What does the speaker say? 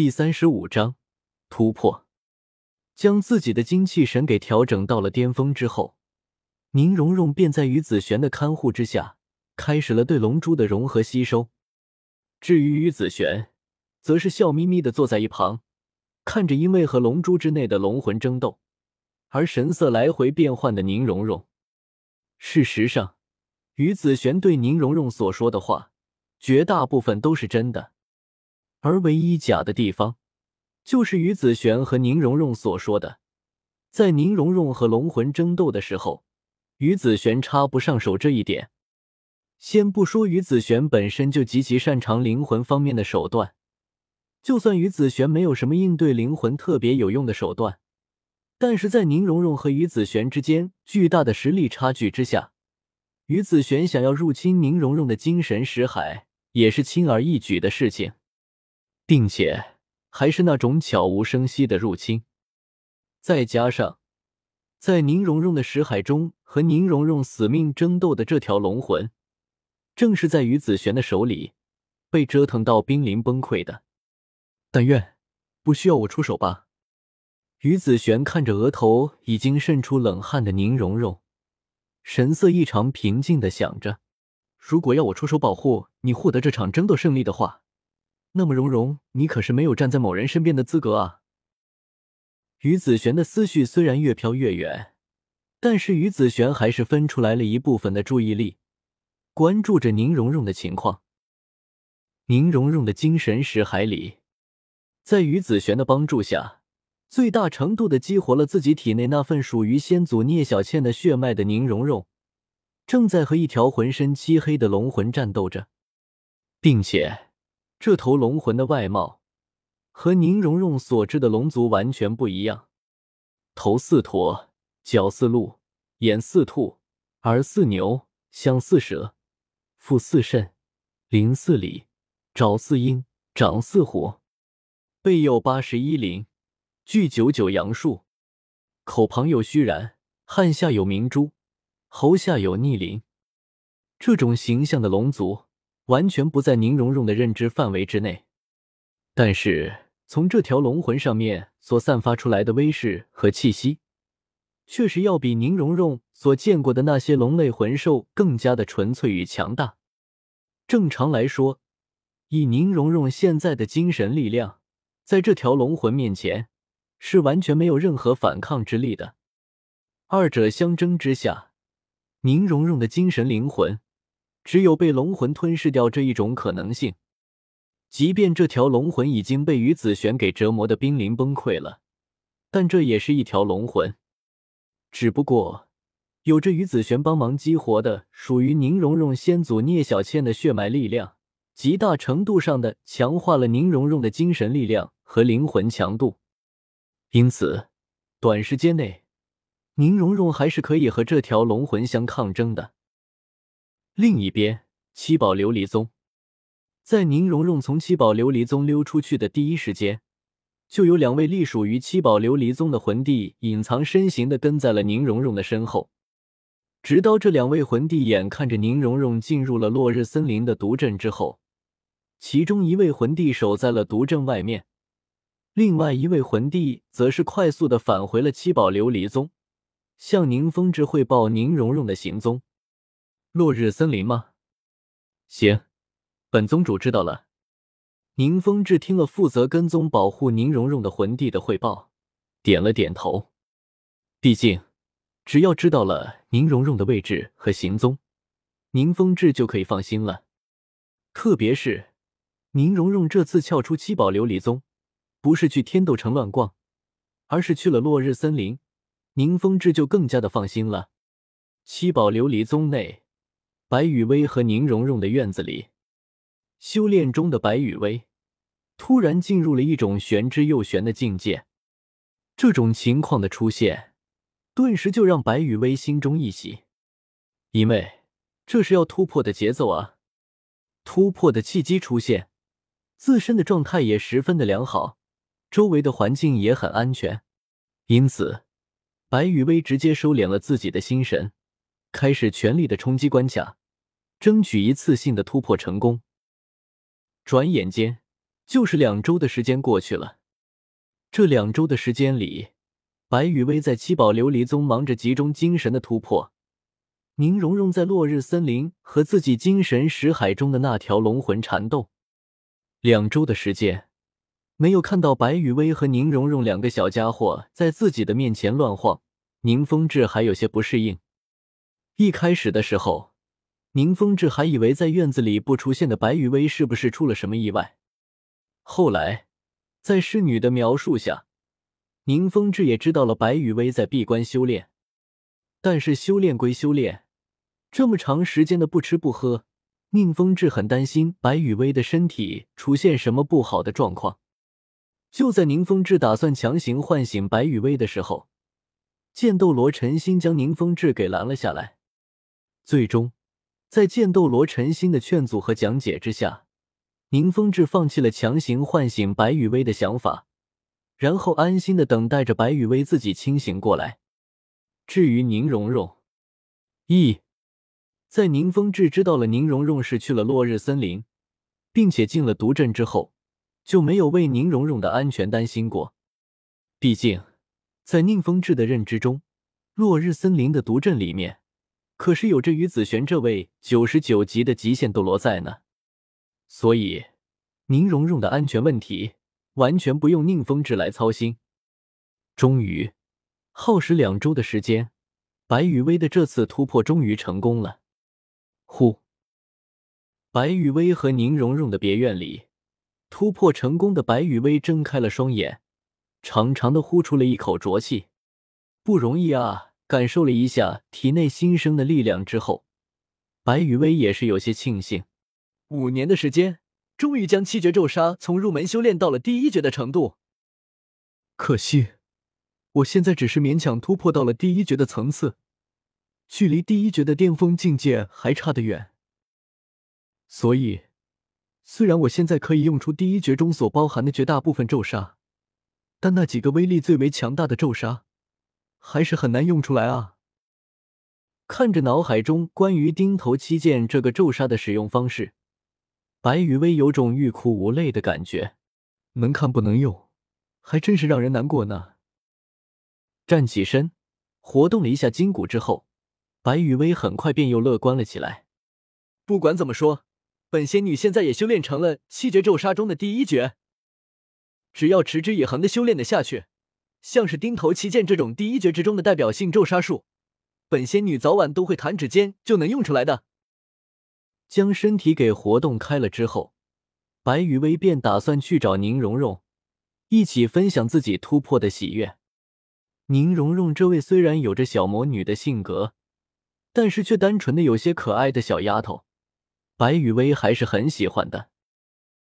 第三十五章突破。将自己的精气神给调整到了巅峰之后，宁荣荣便在于子璇的看护之下，开始了对龙珠的融合吸收。至于于子璇，则是笑眯眯的坐在一旁，看着因为和龙珠之内的龙魂争斗而神色来回变换的宁荣荣。事实上，于子璇对宁荣荣所说的话，绝大部分都是真的，而唯一假的地方。就是于子璇和宁荣荣所说的，在宁荣荣和龙魂争斗的时候，于子璇插不上手这一点。先不说于子璇本身就极其擅长灵魂方面的手段，就算于子璇没有什么应对灵魂特别有用的手段，但是在宁荣荣和于子璇之间巨大的实力差距之下，于子璇想要入侵宁荣荣的精神识海也是轻而易举的事情，并且。还是那种悄无声息的入侵，再加上在宁荣荣的识海中和宁荣荣死命争斗的这条龙魂，正是在于子璇的手里被折腾到濒临崩溃的。但愿不需要我出手吧？于子璇看着额头已经渗出冷汗的宁荣荣，神色异常平静的想着：如果要我出手保护你获得这场争斗胜利的话。那么，蓉蓉，你可是没有站在某人身边的资格啊！于子璇的思绪虽然越飘越远，但是于子璇还是分出来了一部分的注意力，关注着宁荣荣的情况。宁荣荣的精神识海里，在于子璇的帮助下，最大程度的激活了自己体内那份属于先祖聂小倩的血脉的宁荣荣，正在和一条浑身漆黑的龙魂战斗着，并且。这头龙魂的外貌和宁荣荣所知的龙族完全不一样，头似驼，脚似鹿，眼似兔，耳似牛，香似蛇，腹似肾，鳞似鲤，爪似鹰，掌似虎，背有八十一鳞，具九九阳数，口旁有虚髯，汗下有明珠，喉下有逆鳞。这种形象的龙族。完全不在宁荣荣的认知范围之内，但是从这条龙魂上面所散发出来的威势和气息，确实要比宁荣荣所见过的那些龙类魂兽更加的纯粹与强大。正常来说，以宁荣荣现在的精神力量，在这条龙魂面前是完全没有任何反抗之力的。二者相争之下，宁荣荣的精神灵魂。只有被龙魂吞噬掉这一种可能性，即便这条龙魂已经被于子璇给折磨的濒临崩溃了，但这也是一条龙魂。只不过有着于子璇帮忙激活的属于宁荣荣先祖聂小倩的血脉力量，极大程度上的强化了宁荣荣的精神力量和灵魂强度，因此短时间内，宁荣荣还是可以和这条龙魂相抗争的。另一边，七宝琉璃宗，在宁荣荣从七宝琉璃宗溜出去的第一时间，就有两位隶属于七宝琉璃宗的魂帝隐藏身形的跟在了宁荣荣的身后，直到这两位魂帝眼看着宁荣荣进入了落日森林的毒阵之后，其中一位魂帝守在了毒阵外面，另外一位魂帝则是快速的返回了七宝琉璃宗，向宁风致汇报宁荣荣的行踪。落日森林吗？行，本宗主知道了。宁风致听了负责跟踪保护宁荣荣的魂帝的汇报，点了点头。毕竟，只要知道了宁荣荣的位置和行踪，宁风致就可以放心了。特别是宁荣荣这次撬出七宝琉璃宗，不是去天斗城乱逛，而是去了落日森林，宁风致就更加的放心了。七宝琉璃宗内。白雨薇和宁荣荣的院子里，修炼中的白雨薇突然进入了一种玄之又玄的境界。这种情况的出现，顿时就让白雨薇心中一喜，因为这是要突破的节奏啊！突破的契机出现，自身的状态也十分的良好，周围的环境也很安全，因此白雨薇直接收敛了自己的心神，开始全力的冲击关卡。争取一次性的突破成功。转眼间，就是两周的时间过去了。这两周的时间里，白羽薇在七宝琉璃宗忙着集中精神的突破，宁荣荣在落日森林和自己精神识海中的那条龙魂缠斗。两周的时间，没有看到白羽薇和宁荣荣两个小家伙在自己的面前乱晃，宁风致还有些不适应。一开始的时候，宁风致还以为在院子里不出现的白羽薇是不是出了什么意外。后来，在侍女的描述下，宁风致也知道了白羽薇在闭关修炼。但是修炼归修炼，这么长时间的不吃不喝，宁风致很担心白羽薇的身体出现什么不好的状况。就在宁风致打算强行唤醒白羽薇的时候，剑斗罗陈心将宁风致给拦了下来。最终，在剑斗罗陈心的劝阻和讲解之下，宁风致放弃了强行唤醒白羽薇的想法，然后安心的等待着白羽薇自己清醒过来。至于宁荣荣，一在宁风致知道了宁荣荣是去了落日森林，并且进了毒阵之后，就没有为宁荣荣的安全担心过。毕竟，在宁风致的认知中，落日森林的毒阵里面。可是有着于子璇这位九十九级的极限斗罗在呢，所以宁荣荣的安全问题完全不用宁风致来操心。终于，耗时两周的时间，白羽薇的这次突破终于成功了。呼，白羽薇和宁荣荣的别院里，突破成功的白羽薇睁开了双眼，长长的呼出了一口浊气，不容易啊。感受了一下体内新生的力量之后，白羽薇也是有些庆幸。五年的时间，终于将七绝咒杀从入门修炼到了第一绝的程度。可惜，我现在只是勉强突破到了第一绝的层次，距离第一绝的巅峰境界还差得远。所以，虽然我现在可以用出第一绝中所包含的绝大部分咒杀，但那几个威力最为强大的咒杀。还是很难用出来啊！看着脑海中关于钉头七剑这个咒杀的使用方式，白羽薇有种欲哭无泪的感觉。能看不能用，还真是让人难过呢。站起身，活动了一下筋骨之后，白羽薇很快便又乐观了起来。不管怎么说，本仙女现在也修炼成了七绝咒杀中的第一绝，只要持之以恒的修炼的下去。像是钉头七剑这种第一绝之中的代表性咒杀术，本仙女早晚都会弹指间就能用出来的。将身体给活动开了之后，白羽薇便打算去找宁荣荣，一起分享自己突破的喜悦。宁荣荣这位虽然有着小魔女的性格，但是却单纯的有些可爱的小丫头，白羽薇还是很喜欢的。